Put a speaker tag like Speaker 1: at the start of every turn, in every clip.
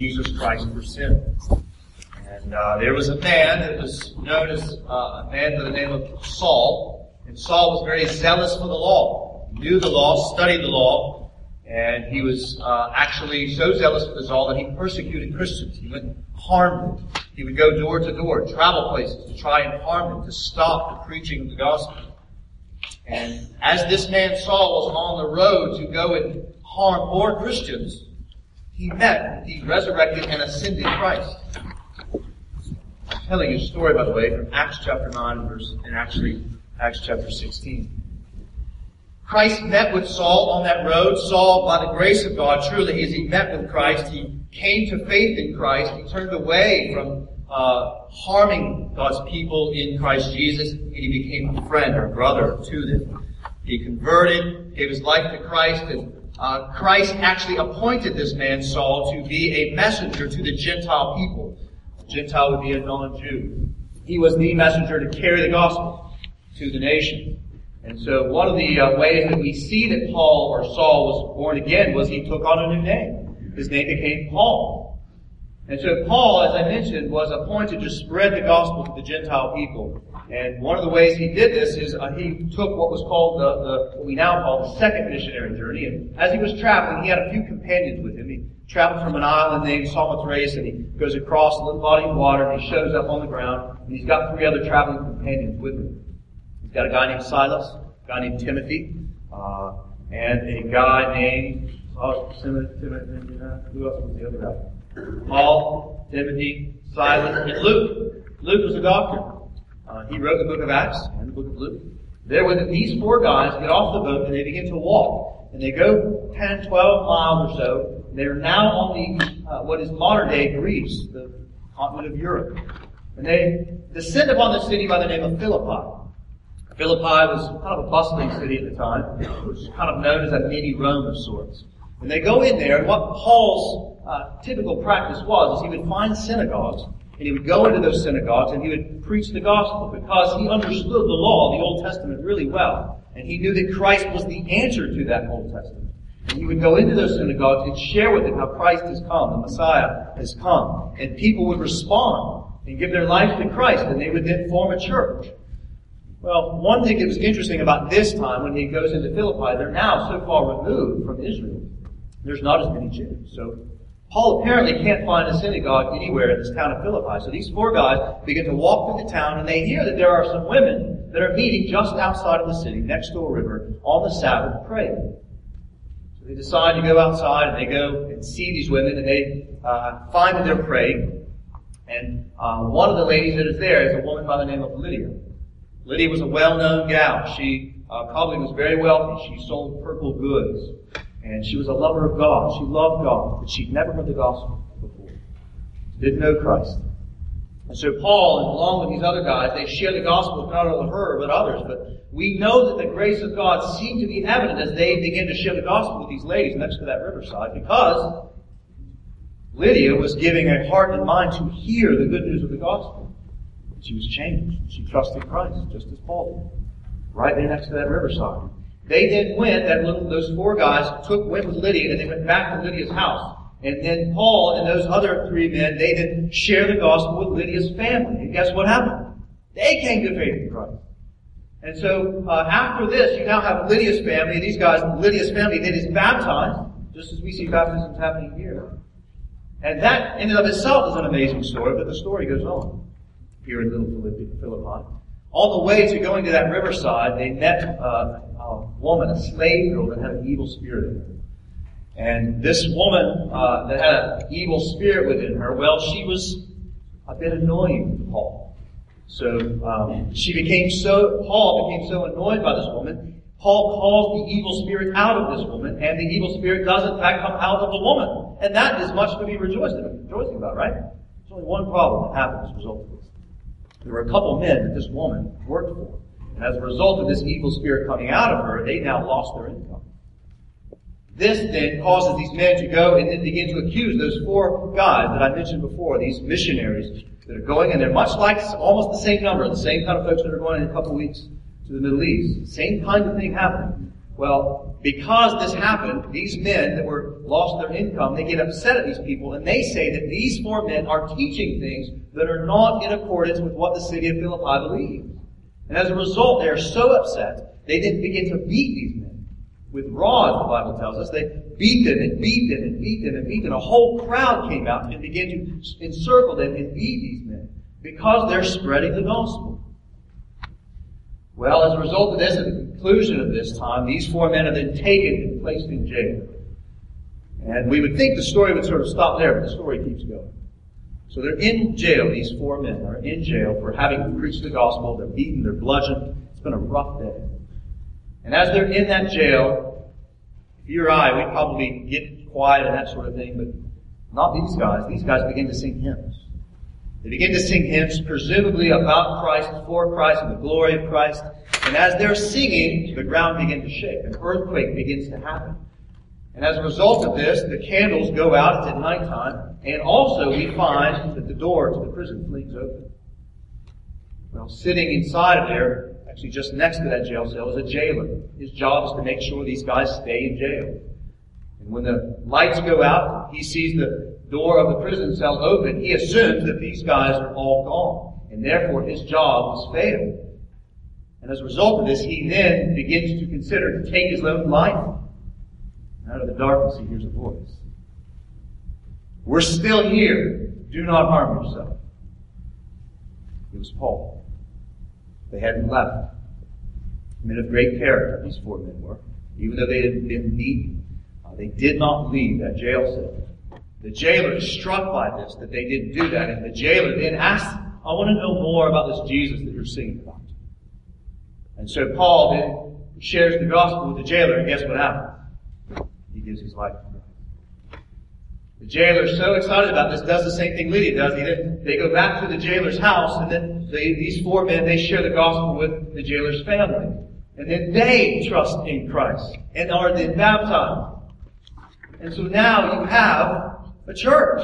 Speaker 1: Jesus Christ for sin. And uh, there was a man that was known as uh, a man by the name of Saul, and Saul was very zealous for the law. He knew the law, studied the law, and he was uh, actually so zealous for the law that he persecuted Christians. He went and harmed them. He would go door to door, travel places to try and harm them, to stop the preaching of the gospel. And as this man Saul was on the road to go and harm more Christians, he met the resurrected and ascended Christ. I'm telling you a story, by the way, from Acts chapter 9, verse, and actually Acts chapter 16. Christ met with Saul on that road. Saul, by the grace of God, truly, as he met with Christ, he came to faith in Christ. He turned away from uh, harming God's people in Christ Jesus, and he became a friend or brother to them. He converted, gave his life to Christ, and uh, Christ actually appointed this man Saul to be a messenger to the Gentile people. Gentile would be a non-Jew. He was the messenger to carry the gospel to the nation. And so one of the uh, ways that we see that Paul or Saul was born again was he took on a new name. His name became Paul. And so Paul, as I mentioned, was appointed to spread the gospel to the Gentile people. And one of the ways he did this is uh, he took what was called the, the, what we now call the second missionary journey. And as he was traveling, he had a few companions with him. He traveled from an island named Samothrace and he goes across a little body of water and he shows up on the ground and he's got three other traveling companions with him. He's got a guy named Silas, a guy named Timothy, uh, and a guy named, oh, Timothy, Timothy, who else was the other guy? Paul, Timothy, Silas, and Luke. Luke was a doctor. Uh, he wrote the book of Acts and the book of Luke. There these four guys get off the boat and they begin to walk. And they go 10, 12 miles or so. They're now on the, uh, what is modern day Greece, the continent of Europe. And they descend upon the city by the name of Philippi. Philippi was kind of a bustling city at the time. It was kind of known as a mini Rome of sorts. And they go in there, and what Paul's uh, typical practice was is he would find synagogues, and he would go into those synagogues, and he would preach the gospel because he understood the law, the Old Testament, really well. And he knew that Christ was the answer to that Old Testament. And he would go into those synagogues and share with them how Christ has come, the Messiah has come. And people would respond and give their life to Christ, and they would then form a church. Well, one thing that was interesting about this time when he goes into Philippi, they're now so far removed from Israel there's not as many Jews. So Paul apparently can't find a synagogue anywhere in this town of Philippi. So these four guys begin to walk through the town and they hear that there are some women that are meeting just outside of the city, next to a river, on the Sabbath praying. So they decide to go outside and they go and see these women and they uh, find that they're praying. And uh, one of the ladies that is there is a woman by the name of Lydia. Lydia was a well-known gal. She uh, probably was very wealthy. She sold purple goods. And she was a lover of God. She loved God, but she'd never heard the gospel before. Didn't know Christ. And so Paul, along with these other guys, they share the gospel not only her, but others. But we know that the grace of God seemed to be evident as they began to share the gospel with these ladies next to that riverside because Lydia was giving a heart and mind to hear the good news of the gospel. She was changed. She trusted Christ, just as Paul did. Right there next to that riverside. They then went, that little, those four guys took, went with Lydia and they went back to Lydia's house. And then Paul and those other three men, they then share the gospel with Lydia's family. And guess what happened? They came to faith in Christ. And so, uh, after this, you now have Lydia's family. These guys, Lydia's family, that is baptized, just as we see baptisms happening here. And that, in and of itself, is an amazing story, but the story goes on here in Little Philippi. On the way to going to that riverside, they met uh, woman, a slave girl that had an evil spirit in her. And this woman uh, that had an evil spirit within her, well, she was a bit annoying to Paul. So um, she became so Paul became so annoyed by this woman. Paul calls the evil spirit out of this woman, and the evil spirit does in fact come out of the woman, and that is much to be rejoicing, about, right? There's only one problem that happened as a result of this. There were a couple men that this woman worked for. And as a result of this evil spirit coming out of her, they now lost their income. This then causes these men to go and then begin to accuse those four guys that I mentioned before, these missionaries that are going, and they're much like almost the same number, the same kind of folks that are going in a couple weeks to the Middle East. Same kind of thing happened. Well, because this happened, these men that were lost their income, they get upset at these people and they say that these four men are teaching things that are not in accordance with what the city of Philippi believes. And as a result, they are so upset, they then begin to beat these men. With rods, the Bible tells us, they beat them and beat them and beat them and beat them. A whole crowd came out and began to encircle them and beat these men because they're spreading the gospel. Well, as a result of this, at the conclusion of this time, these four men are then taken and placed in jail. And we would think the story would sort of stop there, but the story keeps going. So they're in jail, these four men are in jail for having preached the gospel. They're beaten, they're bludgeoned. It's been a rough day. And as they're in that jail, if you or I, we'd probably get quiet and that sort of thing, but not these guys. These guys begin to sing hymns. They begin to sing hymns, presumably about Christ, for Christ, and the glory of Christ. And as they're singing, the ground begins to shake. An earthquake begins to happen. And as a result of this, the candles go out. It's at nighttime. And also we find that the door to the prison flings open. Well, sitting inside of there, actually just next to that jail cell, is a jailer. His job is to make sure these guys stay in jail. And when the lights go out, he sees the door of the prison cell open, he assumes that these guys are all gone. And therefore his job was failed. And as a result of this, he then begins to consider to take his own life. Out of the darkness he hears a voice. We're still here. Do not harm yourself. It was Paul. They hadn't left. Men of great character, these four men were. Even though they had been beaten, uh, they did not leave that jail cell. The jailer is struck by this, that they didn't do that, and the jailer then asks, I want to know more about this Jesus that you're singing about. And so Paul then shares the gospel with the jailer, and guess what happens? He gives his life. The jailer is so excited about this, does the same thing Lydia does. He then, they go back to the jailer's house, and then they, these four men, they share the gospel with the jailer's family. And then they trust in Christ, and are then baptized. And so now you have a church.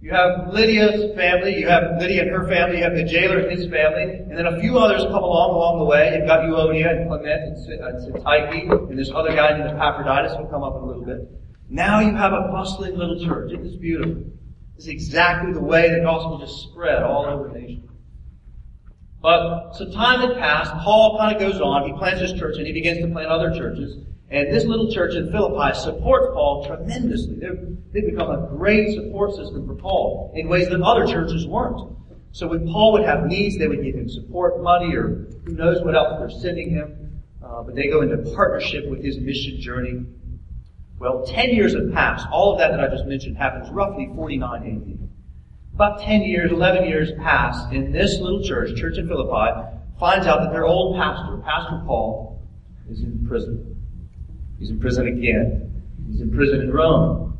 Speaker 1: You have Lydia's family, you have Lydia and her family, you have the jailer and his family, and then a few others come along along the way. You've got Euodia and Clement and uh, Syntyche, and this other guy named Epaphroditus will come up in a little bit. Now you have a bustling little church. It is beautiful. It's exactly the way the gospel just spread all over the nation. But some time had passed. Paul kind of goes on. He plants his church and he begins to plant other churches. And this little church in Philippi supports Paul tremendously. They've, they've become a great support system for Paul in ways that other churches weren't. So when Paul would have needs, they would give him support money or who knows what else they're sending him. Uh, but they go into partnership with his mission journey. Well, 10 years have passed. All of that that I just mentioned happens roughly 49 AD. About 10 years, 11 years pass, and this little church, Church in Philippi, finds out that their old pastor, Pastor Paul, is in prison. He's in prison again. He's in prison in Rome.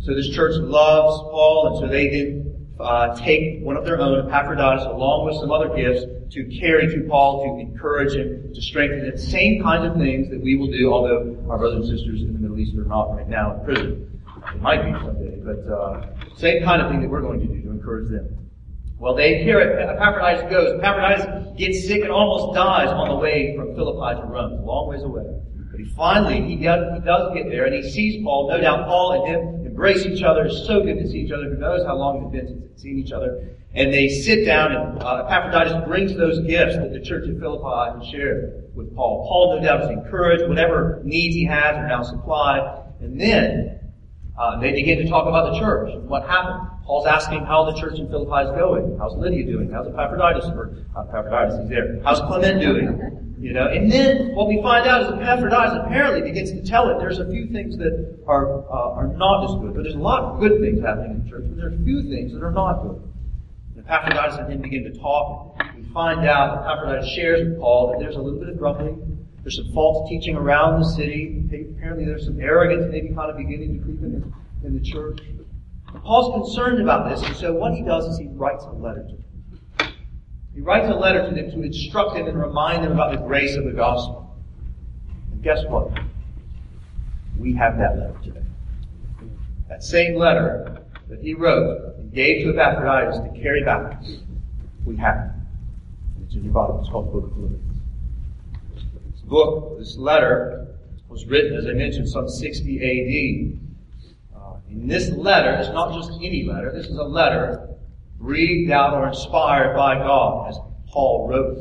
Speaker 1: So this church loves Paul, and so they uh, take one of their own, Epaphroditus, along with some other gifts, to carry to Paul to encourage him, to strengthen him. Same kind of things that we will do, although our brothers and sisters in the Middle East are not right now in prison. It might be someday, but uh, same kind of thing that we're going to do to encourage them. Well, they hear it. Epaphroditus goes. Epaphroditus gets sick and almost dies on the way from Philippi to Rome, a long ways away. But he finally, he does, he does get there and he sees Paul. No doubt Paul and him embrace each other. It's so good to see each other. Who knows how long it's been since they've seen each other. And they sit down and uh, Epaphroditus brings those gifts that the church of Philippi had shared with Paul. Paul no doubt is encouraged. Whatever needs he has are now supplied. And then uh, they begin to talk about the church and what happened. Paul's asking how the church in Philippi is going. How's Lydia doing? How's Epaphroditus? Or uh, Epaphroditus, he's there. How's Clement doing? You know, and then what we find out is Epaphroditus apparently begins to tell it. There's a few things that are uh, are not as good, but there's a lot of good things happening in the church. But there's a few things that are not good. And Epaphroditus and him begin to talk. We find out that Epaphroditus shares with Paul that there's a little bit of grumbling. There's some false teaching around the city. Apparently, there's some arrogance maybe kind of beginning to creep in the, in the church. Paul's concerned about this, and so what he does is he writes a letter to. He writes a letter to them to instruct them and remind them about the grace of the gospel. And guess what? We have that letter today. That same letter that he wrote and gave to Epaphroditus to carry back, we have it. It's in your Bible. It's called the Book of Philippians. This book, this letter, was written, as I mentioned, some 60 AD. Uh, in this letter, it's not just any letter, this is a letter breathed out or inspired by God, as Paul wrote.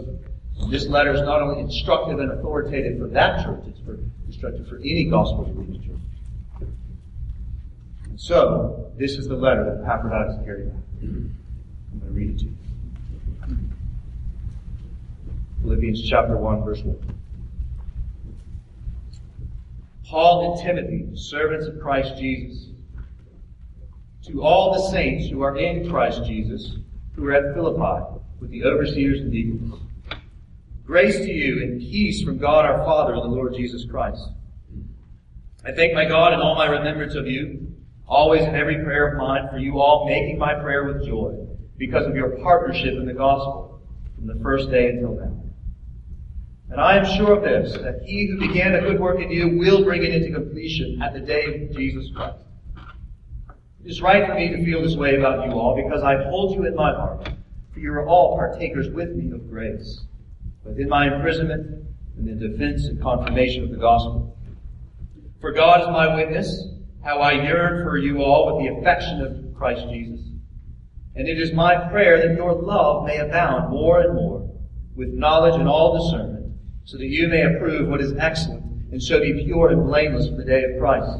Speaker 1: And this letter is not only instructive and authoritative for that church, it's for, instructive for any gospel believing church. And so, this is the letter that Epaphroditus carried out. I'm going to read it to you. Philippians chapter 1, verse 1. Paul and Timothy, servants of Christ Jesus, to all the saints who are in Christ Jesus, who are at Philippi, with the overseers and deacons. Grace to you and peace from God our Father and the Lord Jesus Christ. I thank my God in all my remembrance of you, always in every prayer of mine for you all, making my prayer with joy, because of your partnership in the gospel from the first day until now. And I am sure of this, that he who began a good work in you will bring it into completion at the day of Jesus Christ. It is right for me to feel this way about you all because I hold you in my heart, for you are all partakers with me of grace, both in my imprisonment and in the defense and confirmation of the gospel. For God is my witness, how I yearn for you all with the affection of Christ Jesus. And it is my prayer that your love may abound more and more with knowledge and all discernment so that you may approve what is excellent and so be pure and blameless for the day of Christ,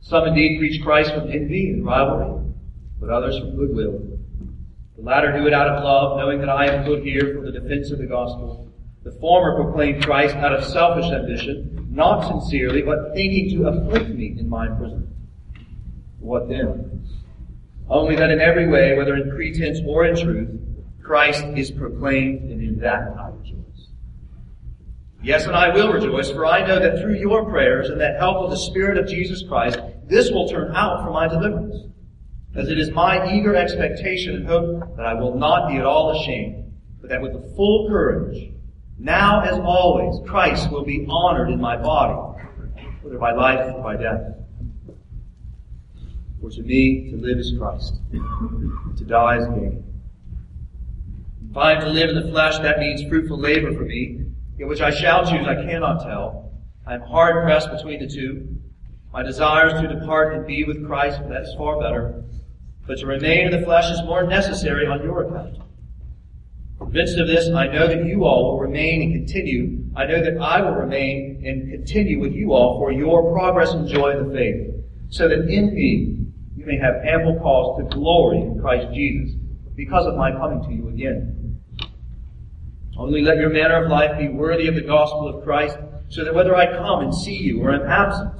Speaker 1: Some indeed preach Christ from envy and rivalry, but others from goodwill. The latter do it out of love, knowing that I am put here for the defense of the gospel. The former proclaim Christ out of selfish ambition, not sincerely, but thinking to afflict me in my prison. What then? Only that in every way, whether in pretense or in truth, Christ is proclaimed, and in that I rejoice. Yes, and I will rejoice, for I know that through your prayers and that help of the Spirit of Jesus Christ, this will turn out for my deliverance. As it is my eager expectation and hope that I will not be at all ashamed, but that with the full courage, now as always, Christ will be honored in my body, whether by life or by death. For to me, to live is Christ, to die is gain. If I am to live in the flesh, that means fruitful labor for me, Yet which I shall choose, I cannot tell. I am hard pressed between the two. My desire is to depart and be with Christ, that is far better. But to remain in the flesh is more necessary on your account. Convinced of this, I know that you all will remain and continue. I know that I will remain and continue with you all for your progress and joy in the faith, so that in me you may have ample cause to glory in Christ Jesus because of my coming to you again. Only let your manner of life be worthy of the gospel of Christ, so that whether I come and see you or am absent,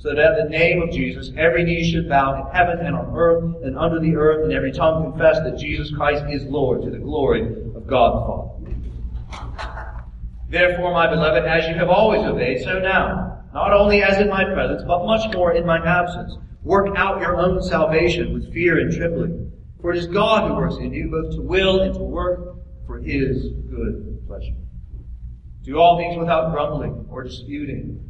Speaker 1: so that at the name of Jesus every knee should bow in heaven and on earth and under the earth, and every tongue confess that Jesus Christ is Lord to the glory of God the Father. Therefore, my beloved, as you have always obeyed, so now, not only as in my presence, but much more in my absence, work out your own salvation with fear and trembling. For it is God who works in you both to will and to work for his good pleasure. Do all things without grumbling or disputing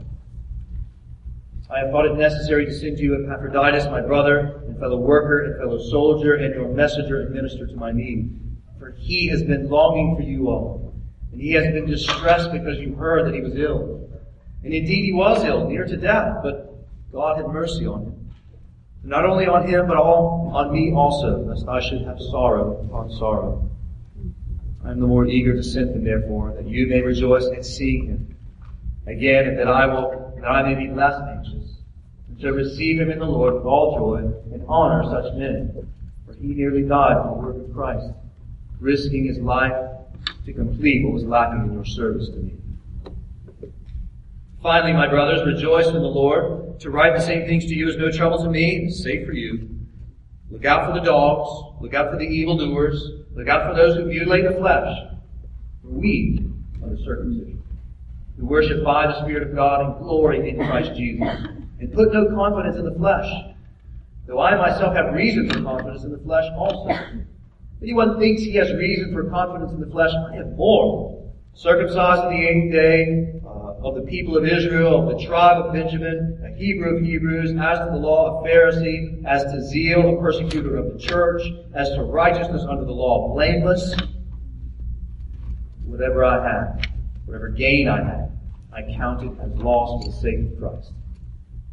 Speaker 1: I have thought it necessary to send to you Epaphroditus, my brother and fellow worker and fellow soldier, and your messenger and minister to my need. For he has been longing for you all, and he has been distressed because you heard that he was ill. And indeed he was ill, near to death, but God had mercy on him. Not only on him, but all on me also, lest I should have sorrow upon sorrow. I am the more eager to send him, therefore, that you may rejoice at seeing him again, and that I will, that I may be less anxious, to receive him in the Lord with all joy and honor such men. For he nearly died for the work of Christ, risking his life to complete what was lacking in your service to me. Finally, my brothers, rejoice in the Lord. To write the same things to you is no trouble to me, safe for you. Look out for the dogs. Look out for the evildoers. Look out for those who mutilate the flesh. For we are the circumcision, who worship by the Spirit of God and glory in Christ Jesus, and put no confidence in the flesh, though I myself have reason for confidence in the flesh also. If anyone thinks he has reason for confidence in the flesh, I have more. Circumcised in the eighth day, uh, of the people of Israel, of the tribe of Benjamin, a Hebrew of Hebrews, as to the law, a Pharisee, as to zeal, a persecutor of the church, as to righteousness under the law, blameless. Whatever I had, whatever gain I had, I counted as loss for the sake of Christ.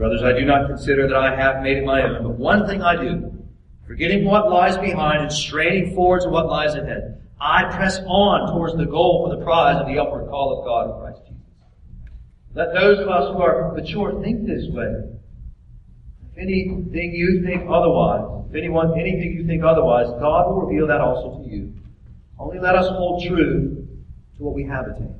Speaker 1: Brothers, I do not consider that I have made it my own, but one thing I do, forgetting what lies behind and straining forward to what lies ahead, I press on towards the goal for the prize of the upward call of God in Christ Jesus. Let those of us who are mature think this way. If anything you think otherwise, if anyone, anything you think otherwise, God will reveal that also to you. Only let us hold true to what we have attained.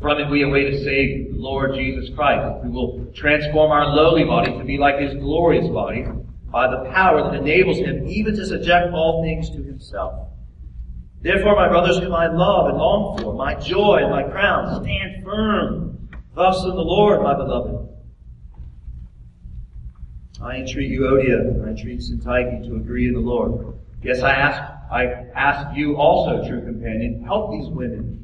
Speaker 1: From it we await a Savior, the Lord Jesus Christ, who will transform our lowly body to be like His glorious body by the power that enables Him even to subject all things to Himself. Therefore, my brothers whom I love and long for, my joy and my crown, stand firm thus in the Lord, my beloved. I entreat you, Euodia, I entreat Syntyche to agree in the Lord. Yes, I ask, I ask you also, true companion, help these women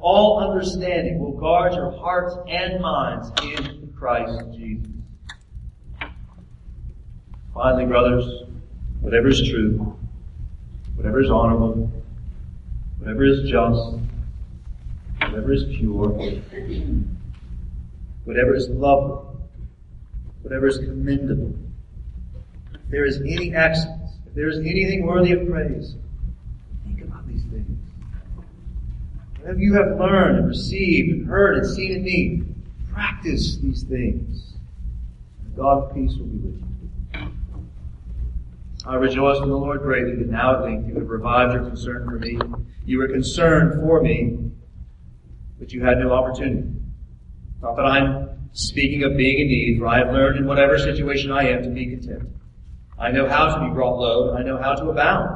Speaker 1: all understanding, will guard your hearts and minds in Christ Jesus. Finally, brothers, whatever is true, whatever is honorable, whatever is just, whatever is pure, whatever is lovely, whatever is commendable, if there is any excellence, if there is anything worthy of praise, think about these things. Whatever you have learned and received and heard and seen in me, practice these things. And of peace will be with you. I rejoice in the Lord greatly that now at length you have revived your concern for me. You were concerned for me, but you had no opportunity. Not that I'm speaking of being in need, for I have learned in whatever situation I am to be content. I know how to be brought low, and I know how to abound.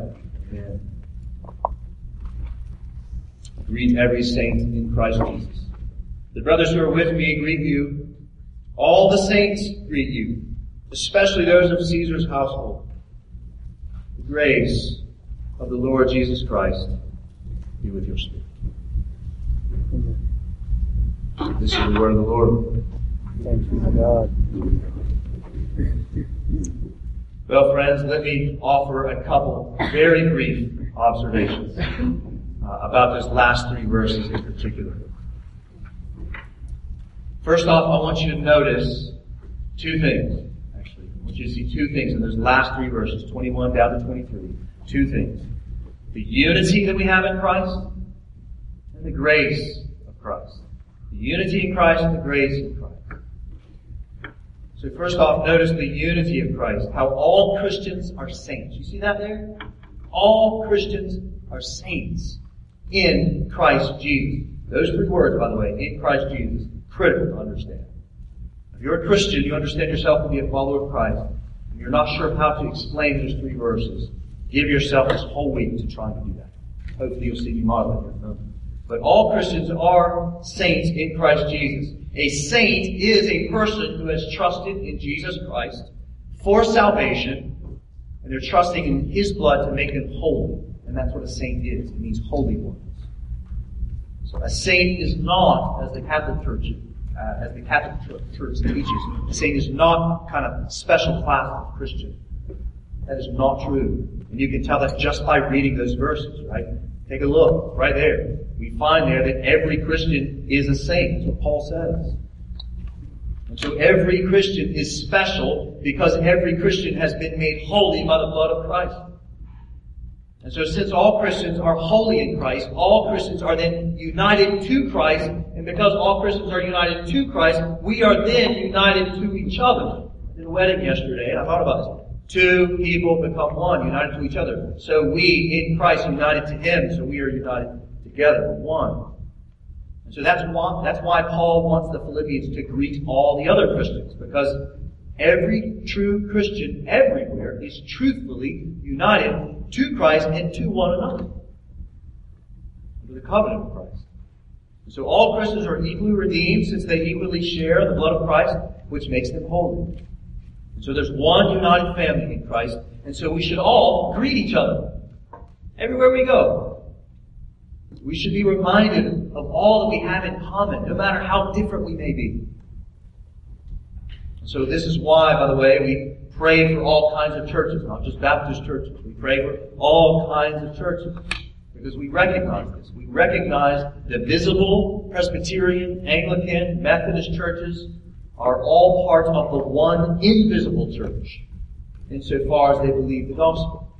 Speaker 1: Greet every saint in Christ Jesus. The brothers who are with me greet you. All the saints greet you especially those of Caesar's household. The grace of the Lord Jesus Christ be with your spirit. This is the word of the Lord.
Speaker 2: Thank you, God.
Speaker 1: Well, friends, let me offer a couple very brief observations about those last three verses in particular. First off, I want you to notice two things Actually, I want you to see two things in those last three verses, 21 down to 23. Two things. The unity that we have in Christ and the grace of Christ. The unity in Christ and the grace in Christ. So first off, notice the unity of Christ. How all Christians are saints. You see that there? All Christians are saints in Christ Jesus. Those three words, by the way, in Christ Jesus, critical to understand. If you're a Christian, you understand yourself to be a follower of Christ, and you're not sure how to explain those three verses, give yourself this whole week to try to do that. Hopefully you'll see me model it. But all Christians are saints in Christ Jesus. A saint is a person who has trusted in Jesus Christ for salvation, and they're trusting in His blood to make them holy. And that's what a saint is. It means holy ones. So a saint is not, as the Catholic Church uh, as the Catholic Church teaches, saying is not kind of special class of Christian. That is not true. And you can tell that just by reading those verses, right? Take a look, right there. We find there that every Christian is a saint. That's what Paul says. And so every Christian is special because every Christian has been made holy by the blood of Christ. And so since all Christians are holy in Christ, all Christians are then united to Christ, and because all Christians are united to Christ, we are then united to each other. I did a wedding yesterday, and I thought about this. Two people become one, united to each other. So we, in Christ, united to Him, so we are united together, one. And so that's why, that's why Paul wants the Philippians to greet all the other Christians, because every true Christian everywhere is truthfully united to Christ and to one another. Under the covenant of Christ. So all Christians are equally redeemed since they equally share the blood of Christ, which makes them holy. So there's one united family in Christ, and so we should all greet each other everywhere we go. We should be reminded of all that we have in common, no matter how different we may be. So this is why, by the way, we pray for all kinds of churches, not just Baptist churches. We pray for all kinds of churches because we recognize this. We recognize the visible Presbyterian, Anglican, Methodist churches are all part of the one invisible church insofar as they believe the gospel.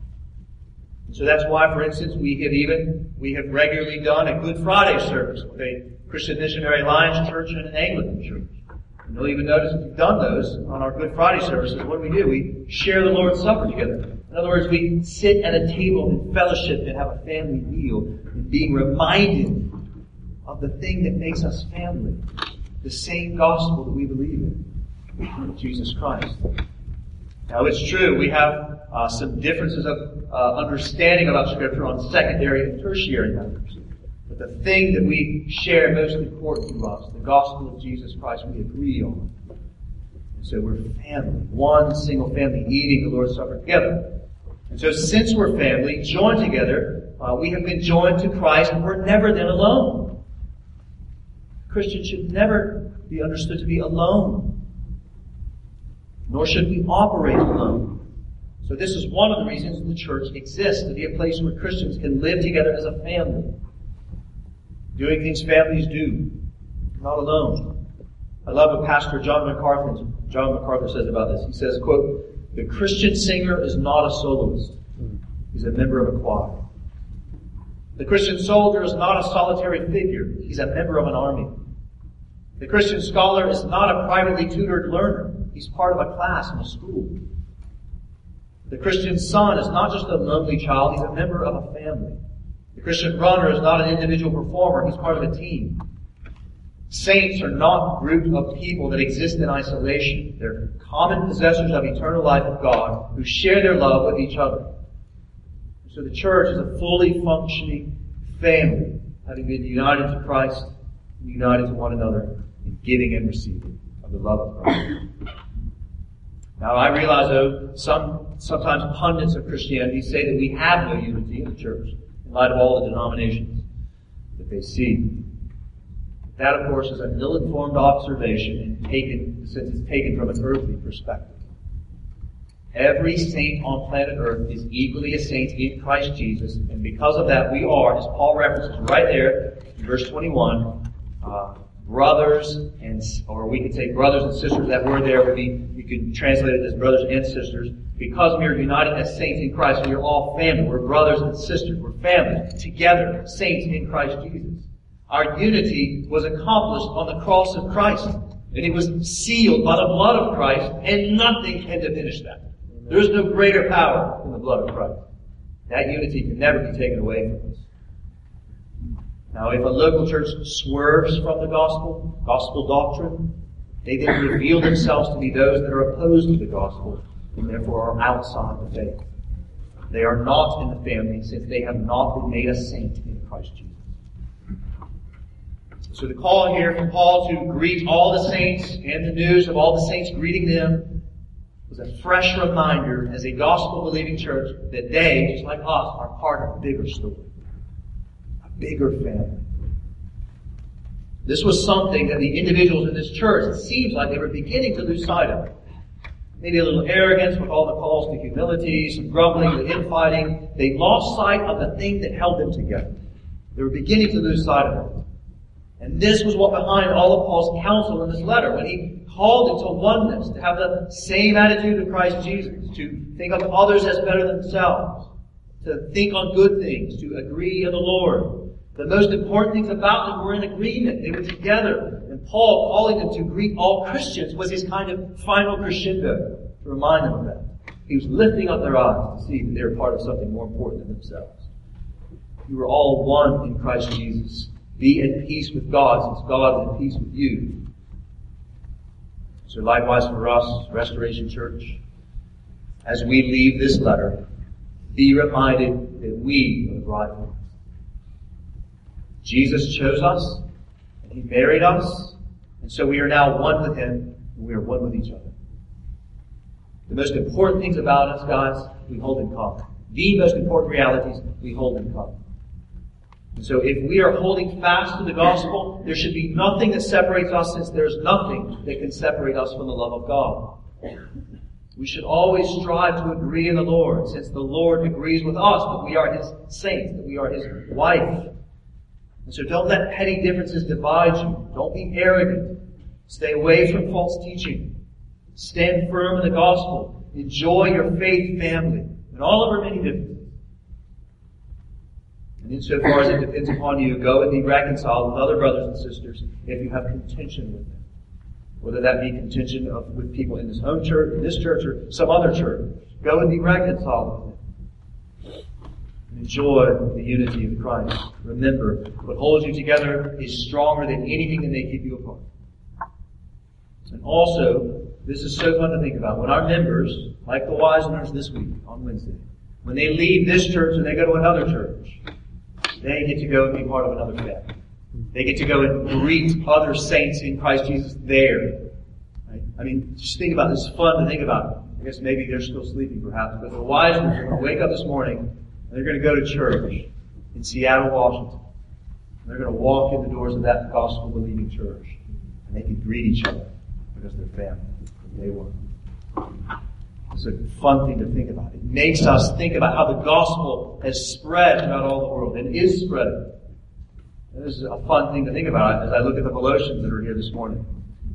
Speaker 1: So that's why, for instance, we have even, we have regularly done a Good Friday service with a Christian Missionary Alliance church and an Anglican church. And you'll even notice if we've done those on our Good Friday services, what do we do? We share the Lord's Supper together. In other words, we sit at a table in fellowship and have a family meal and being reminded of the thing that makes us family the same gospel that we believe in, Jesus Christ. Now it's true, we have uh, some differences of uh, understanding about Scripture on secondary and tertiary matters. The thing that we share most important to us, the gospel of Jesus Christ, we agree on. And so we're family, one single family eating the Lord's Supper together. And so since we're family, joined together, uh, we have been joined to Christ, and we're never then alone. Christians should never be understood to be alone. Nor should we operate alone. So this is one of the reasons the church exists, to be a place where Christians can live together as a family. Doing things families do. Not alone. I love what Pastor John MacArthur, John MacArthur says about this. He says, quote, the Christian singer is not a soloist. He's a member of a choir. The Christian soldier is not a solitary figure. He's a member of an army. The Christian scholar is not a privately tutored learner. He's part of a class in a school. The Christian son is not just a lonely child, he's a member of a family. The Christian runner is not an individual performer, he's part of a team. Saints are not groups of people that exist in isolation. They're common possessors of eternal life of God who share their love with each other. So the church is a fully functioning family, having been united to Christ and united to one another in giving and receiving of the love of Christ. Now I realize though, some, sometimes pundits of Christianity say that we have no unity in the church in light of all the denominations that they see. That of course is an ill-informed observation and taken, since it's taken from an earthly perspective. Every saint on planet Earth is equally a saint in Christ Jesus, and because of that, we are, as Paul references right there in verse 21, uh, brothers and, or we could say brothers and sisters. That word there would be, you could translate it as brothers and sisters. Because we are united as saints in Christ, we are all family. We're brothers and sisters. We're family together, saints in Christ Jesus. Our unity was accomplished on the cross of Christ. And it was sealed by the blood of Christ, and nothing can diminish that. There is no greater power than the blood of Christ. That unity can never be taken away from us. Now, if a local church swerves from the gospel, gospel doctrine, they then reveal themselves to be those that are opposed to the gospel and therefore are outside the faith. They are not in the family since they have not been made a saint in Christ Jesus. So the call here from Paul to greet all the saints and the news of all the saints greeting them was a fresh reminder as a gospel believing church that they, just like us, are part of a bigger story a bigger family. This was something that the individuals in this church, it seems like they were beginning to lose sight of. Maybe a little arrogance with all the calls to humility, some grumbling, the infighting. They lost sight of the thing that held them together. They were beginning to lose sight of it. And this was what behind all of Paul's counsel in this letter when he called them to oneness, to have the same attitude of Christ Jesus, to think of others as better than themselves, to think on good things, to agree in the Lord, the most important things about them were in agreement. They were together. Paul calling them to greet all Christians was his kind of final crescendo to remind them of that. He was lifting up their eyes to see that they were part of something more important than themselves. You are all one in Christ Jesus. Be at peace with God since God is at peace with you. So likewise for us, Restoration Church, as we leave this letter, Be reminded that we are the bride. Jesus chose us, and He married us, and so we are now one with Him, and we are one with each other. The most important things about us, guys, we hold in common. The most important realities we hold in common. And so if we are holding fast to the gospel, there should be nothing that separates us since there's nothing that can separate us from the love of God. We should always strive to agree in the Lord, since the Lord agrees with us that we are His saints, that we are His wife. And so don't let petty differences divide you. Don't be arrogant. Stay away from false teaching. Stand firm in the gospel. Enjoy your faith family and all of our many differences. And insofar as it depends upon you, go and be reconciled with other brothers and sisters if you have contention with them. Whether that be contention of, with people in this home church, in this church, or some other church. Go and be reconciled with them. Enjoy the unity of Christ. Remember, what holds you together is stronger than anything that may keep you apart. And also, this is so fun to think about. When our members, like the Wiseners this week on Wednesday, when they leave this church and they go to another church, they get to go and be part of another family. They get to go and greet other saints in Christ Jesus there. Right? I mean, just think about this. It's fun to think about. I guess maybe they're still sleeping perhaps, but the Wiseners are going to wake up this morning and they're going to go to church in Seattle, Washington. And they're going to walk in the doors of that gospel believing church. And they can greet each other because they're family day one. It's a fun thing to think about. It makes us think about how the gospel has spread throughout all the world and is spreading. And this is a fun thing to think about as I look at the Colossians that are here this morning.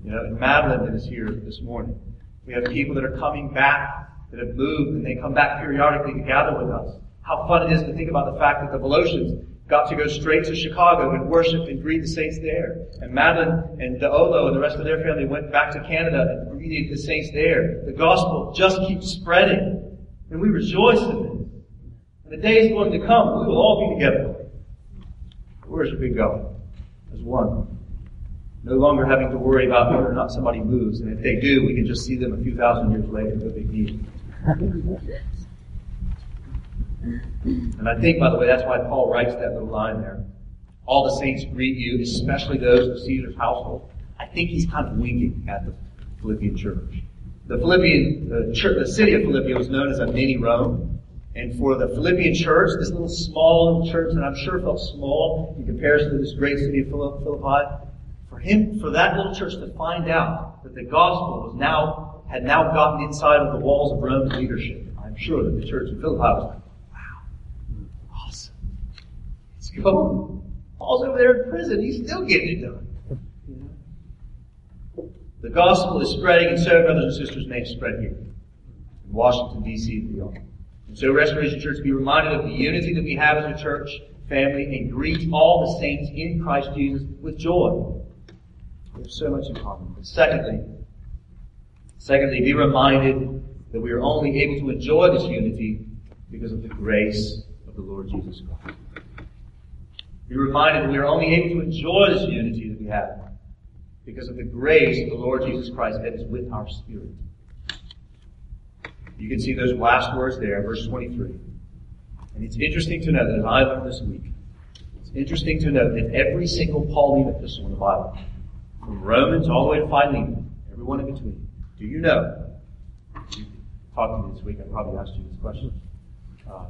Speaker 1: You know, and Madeline that is here this morning. We have people that are coming back, that have moved, and they come back periodically to gather with us. How fun it is to think about the fact that the Colossians got to go straight to Chicago and worship and greet the saints there. And Madeline and Daolo and the rest of their family went back to Canada and greeted the saints there. The gospel just keeps spreading. And we rejoice in it. And the day is going to come, we will all be together. Worship we go as one. No longer having to worry about whether or not somebody moves. And if they do, we can just see them a few thousand years later. No big deal. And I think, by the way, that's why Paul writes that little line there. All the saints greet you, especially those of Caesar's household. I think he's kind of winking at the Philippian church. The Philippian, the church, the city of Philippi was known as a mini Rome. And for the Philippian church, this little small little church that I'm sure felt small in comparison to this great city of Philippi, for him, for that little church to find out that the gospel was now, had now gotten inside of the walls of Rome's leadership, I'm sure that the church in Philippi was Paul's over there in prison. He's still getting it done. The gospel is spreading, and so, brothers and sisters, may spread here in Washington, D.C. and beyond. And so, Restoration Church, be reminded of the unity that we have as a church family and greet all the saints in Christ Jesus with joy. Have so much in common. But secondly, secondly, be reminded that we are only able to enjoy this unity because of the grace of the Lord Jesus Christ. Be reminded that we are only able to enjoy this unity that we have because of the grace of the Lord Jesus Christ that is with our spirit. You can see those last words there, verse 23. And it's interesting to note that as I learned this week, it's interesting to note that every single Pauline epistle in the Bible, from Romans all the way to Philemon, everyone in between, do you know? Talking to me this week, I probably asked you this question. Uh,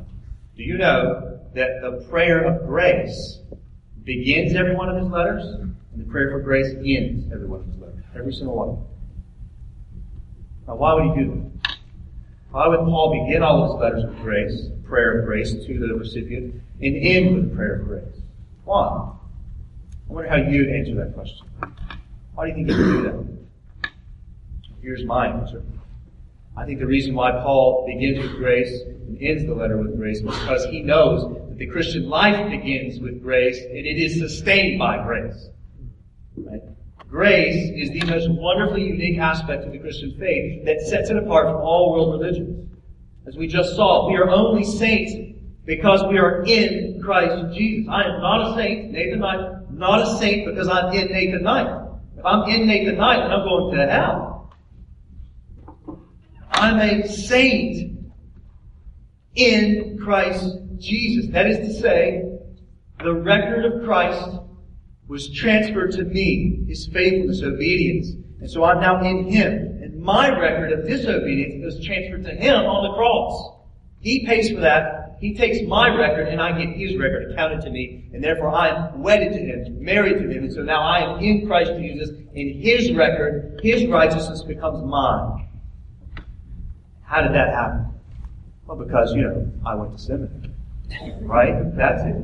Speaker 1: do you know that the prayer of grace begins every one of his letters, and the prayer for grace ends every one of his letters? Every single one. Now, why would he do that? Why would Paul begin all his letters with grace, prayer of grace to the recipient, and end with prayer of grace? Why? I wonder how you'd answer that question. Why do you think he would do that? Here's my answer. I think the reason why Paul begins with grace and ends the letter with grace is because he knows that the Christian life begins with grace and it is sustained by grace. Right? Grace is the most wonderfully unique aspect of the Christian faith that sets it apart from all world religions. As we just saw, we are only saints because we are in Christ Jesus. I am not a saint, Nathan Knight, not a saint because I'm in Nathan Knight. If I'm in Nathan Knight, then I'm going to hell. I'm a saint in Christ Jesus. That is to say, the record of Christ was transferred to me, his faithfulness, obedience. And so I'm now in him. And my record of disobedience was transferred to him on the cross. He pays for that. He takes my record and I get his record accounted to me. And therefore I am wedded to him, married to him. And so now I am in Christ Jesus. In his record, his righteousness becomes mine. How did that happen? Well, because, you know, I went to seminary. Right? That's it.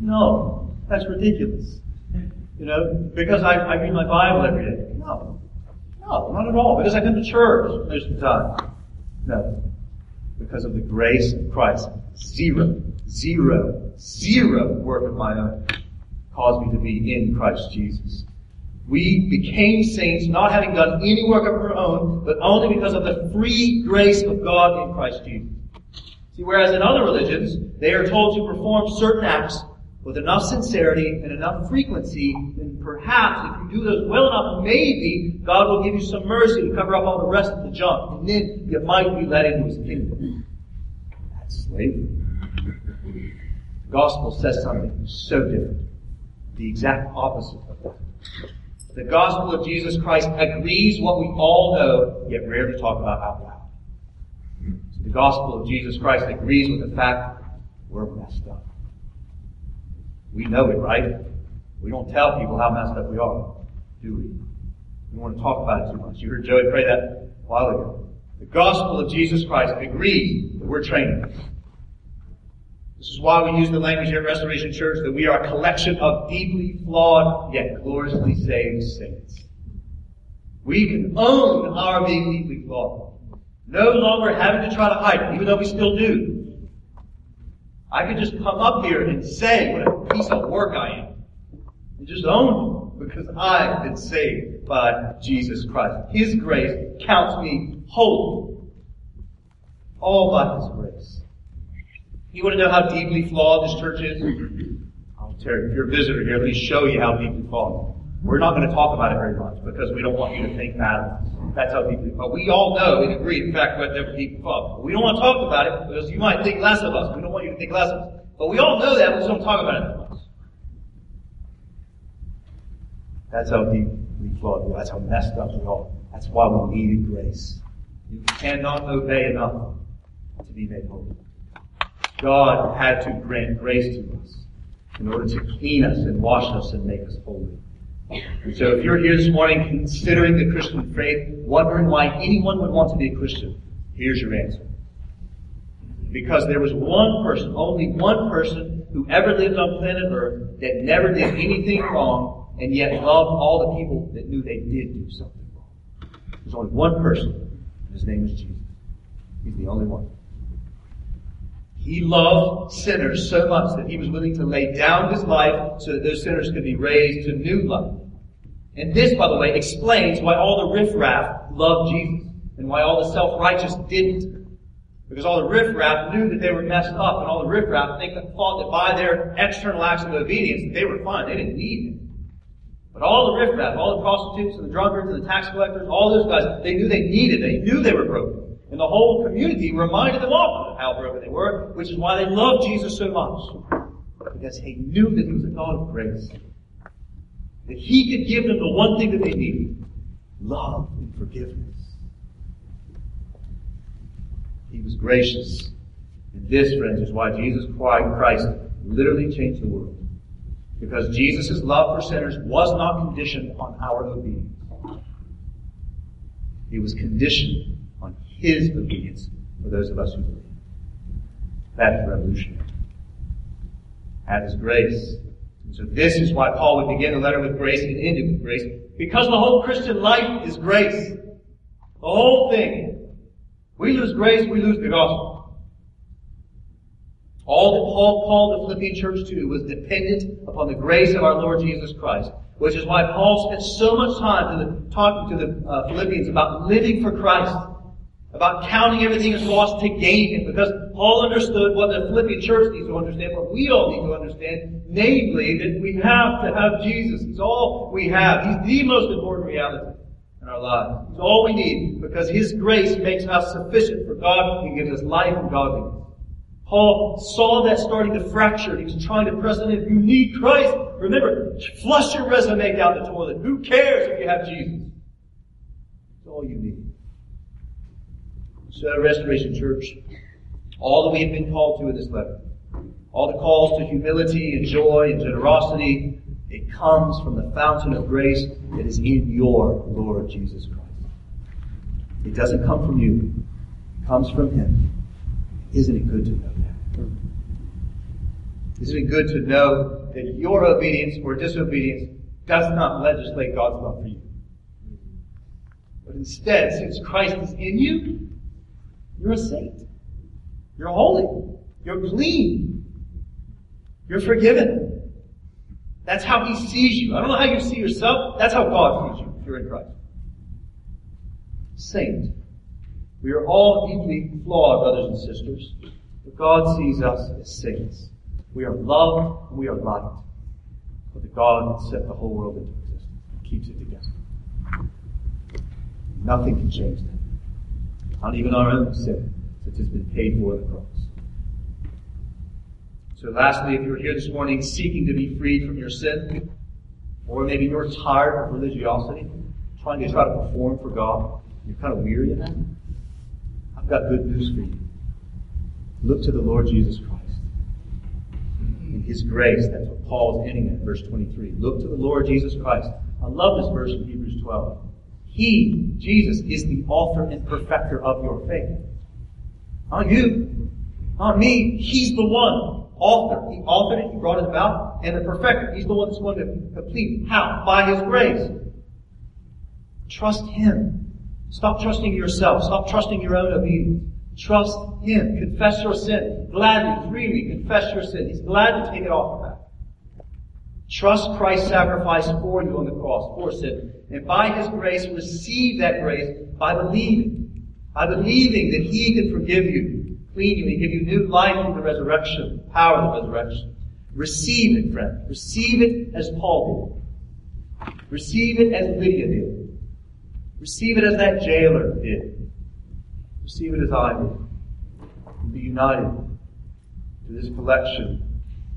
Speaker 1: No. That's ridiculous. You know, because I, I read my Bible every day. No. No, not at all. Because I come to church most of the time. No. Because of the grace of Christ. Zero, zero, zero work of my own caused me to be in Christ Jesus. We became saints not having done any work of our own, but only because of the free grace of God in Christ Jesus. See, whereas in other religions, they are told to perform certain acts with enough sincerity and enough frequency, then perhaps if you do those well enough, maybe God will give you some mercy to cover up all the rest of the junk, and then you might be led into His kingdom. That's slavery. The gospel says something so different. The exact opposite of that. The gospel of Jesus Christ agrees what we all know, yet rarely talk about out loud. So the gospel of Jesus Christ agrees with the fact we're messed up. We know it, right? We don't tell people how messed up we are, do we? We don't want to talk about it too much. You heard Joey pray that a while ago. The gospel of Jesus Christ agrees that we're trained. This is why we use the language here at Restoration Church that we are a collection of deeply flawed yet gloriously saved saints. We can own our being deeply flawed. No longer having to try to hide even though we still do. I could just come up here and say what a piece of work I am. And just own it because I've been saved by Jesus Christ. His grace counts me holy. All by His grace. You want to know how deeply flawed this church is? I'll tell you, if you're a visitor here, let me show you how deeply flawed. We're not going to talk about it very much because we don't want you to think that. That's how deeply flawed. We all know and agree, in fact, that we're deeply flawed. We don't want to talk about it because you might think less of us. We don't want you to think less of us. But we all know that, we just don't talk about it that much. That's how deeply flawed we are. That's how messed up we are. That's why we needed grace. You cannot obey enough to be made holy. God had to grant grace to us in order to clean us and wash us and make us holy. And so if you're here this morning considering the Christian faith, wondering why anyone would want to be a Christian, here's your answer. Because there was one person, only one person, who ever lived on planet Earth that never did anything wrong and yet loved all the people that knew they did do something wrong. There's only one person, and his name is Jesus. He's the only one. He loved sinners so much that he was willing to lay down his life so that those sinners could be raised to new life. And this, by the way, explains why all the riffraff loved Jesus and why all the self-righteous didn't. Because all the riffraff knew that they were messed up, and all the riffraff think that thought that by their external acts of obedience they were fine. They didn't need him. But all the riffraff, all the prostitutes and the drunkards and the tax collectors, all those guys, they knew they needed. They knew they were broken. And the whole community reminded them often of how broken they were, which is why they loved Jesus so much. Because he knew that he was a God of grace. That he could give them the one thing that they needed. Love and forgiveness. He was gracious. And this, friends, is why Jesus Christ literally changed the world. Because Jesus' love for sinners was not conditioned on our obedience. It was conditioned on His obedience for those of us who believe. That is revolutionary. That is grace. And so this is why Paul would begin the letter with grace and end it with grace. Because the whole Christian life is grace. The whole thing. We lose grace, we lose the gospel. All that Paul called the Philippian church to was dependent upon the grace of our Lord Jesus Christ. Which is why Paul spent so much time to the, talking to the uh, Philippians about living for Christ. About counting everything as lost to gain Him. Because Paul understood what the Philippian church needs to understand, what we all need to understand. Namely, that we have to have Jesus. He's all we have. He's the most important reality in our lives. It's all we need because His grace makes us sufficient for God. He gives us life and godliness. Paul saw that starting to fracture. He was trying to press on it. You need Christ. Remember, flush your resume down the toilet. Who cares if you have Jesus? It's all you need. Restoration Church, all that we have been called to in this letter, all the calls to humility and joy and generosity, it comes from the fountain of grace that is in your Lord Jesus Christ. It doesn't come from you. It comes from Him. Isn't it good to know that? Isn't it good to know that your obedience or disobedience does not legislate God's love for you? But instead, since Christ is in you, you're a saint. You're holy. You're clean. You're forgiven. That's how He sees you. I don't know how you see yourself. That's how God sees you if you're in Christ. Saint. We are all deeply flawed, brothers and sisters, but God sees us as saints. We are loved, we are light. But the God that set the whole world into existence keeps it together. Nothing can change that. Not even our own sin, which has been paid for on the cross. So lastly, if you're here this morning seeking to be freed from your sin, or maybe you're tired of religiosity, trying to try to perform for God, you're kind of weary of that, I've got good news for you. Look to the Lord Jesus Christ. In His grace, that's what Paul is ending at, verse 23. Look to the Lord Jesus Christ. I love this verse in Hebrews 12. He, Jesus, is the author and perfecter of your faith. Not you, not me. He's the one. Author. He authored it, he brought it about, and the perfecter. He's the one that's going to complete. How? By His grace. Trust Him. Stop trusting yourself. Stop trusting your own obedience. Trust Him. Confess your sin. Gladly, freely confess your sin. He's glad to take it off. Trust Christ's sacrifice for you on the cross, for sin. And by His grace, receive that grace by believing. By believing that He can forgive you, clean you, and give you new life in the resurrection, power of the resurrection. Receive it, friend. Receive it as Paul did. Receive it as Lydia did. Receive it as that jailer did. Receive it as I did. And be united to this collection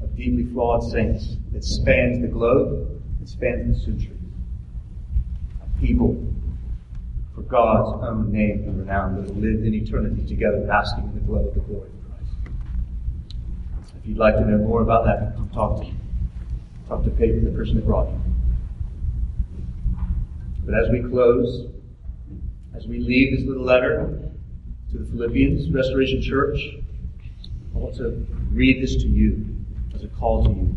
Speaker 1: of deeply flawed saints that spans the globe, that spans the centuries. A people for God's own name and renown that have lived in eternity together, basking in the glow of the glory of Christ. If you'd like to know more about that, come talk to me. Talk to Pedro, the person that brought you. But as we close, as we leave this little letter to the Philippians Restoration Church, I want to read this to you a call to you.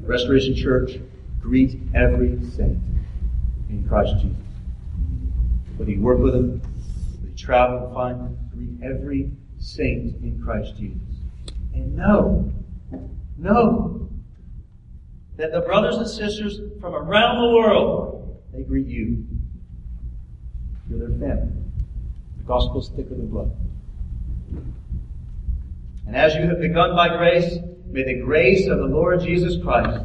Speaker 1: Restoration Church, greet every saint in Christ Jesus. Whether you work with them, whether you travel and find them, greet every saint in Christ Jesus. And know, know that the brothers and sisters from around the world, they greet you. You're their family. The gospel's thicker than blood. And as you have begun by grace, may the grace of the Lord Jesus Christ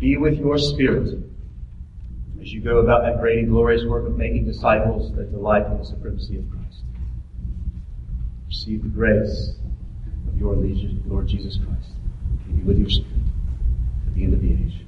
Speaker 1: be with your spirit as you go about that great and glorious work of making disciples that delight in the supremacy of Christ. Receive the grace of your Lord Jesus Christ. Be with your spirit at the end of the age.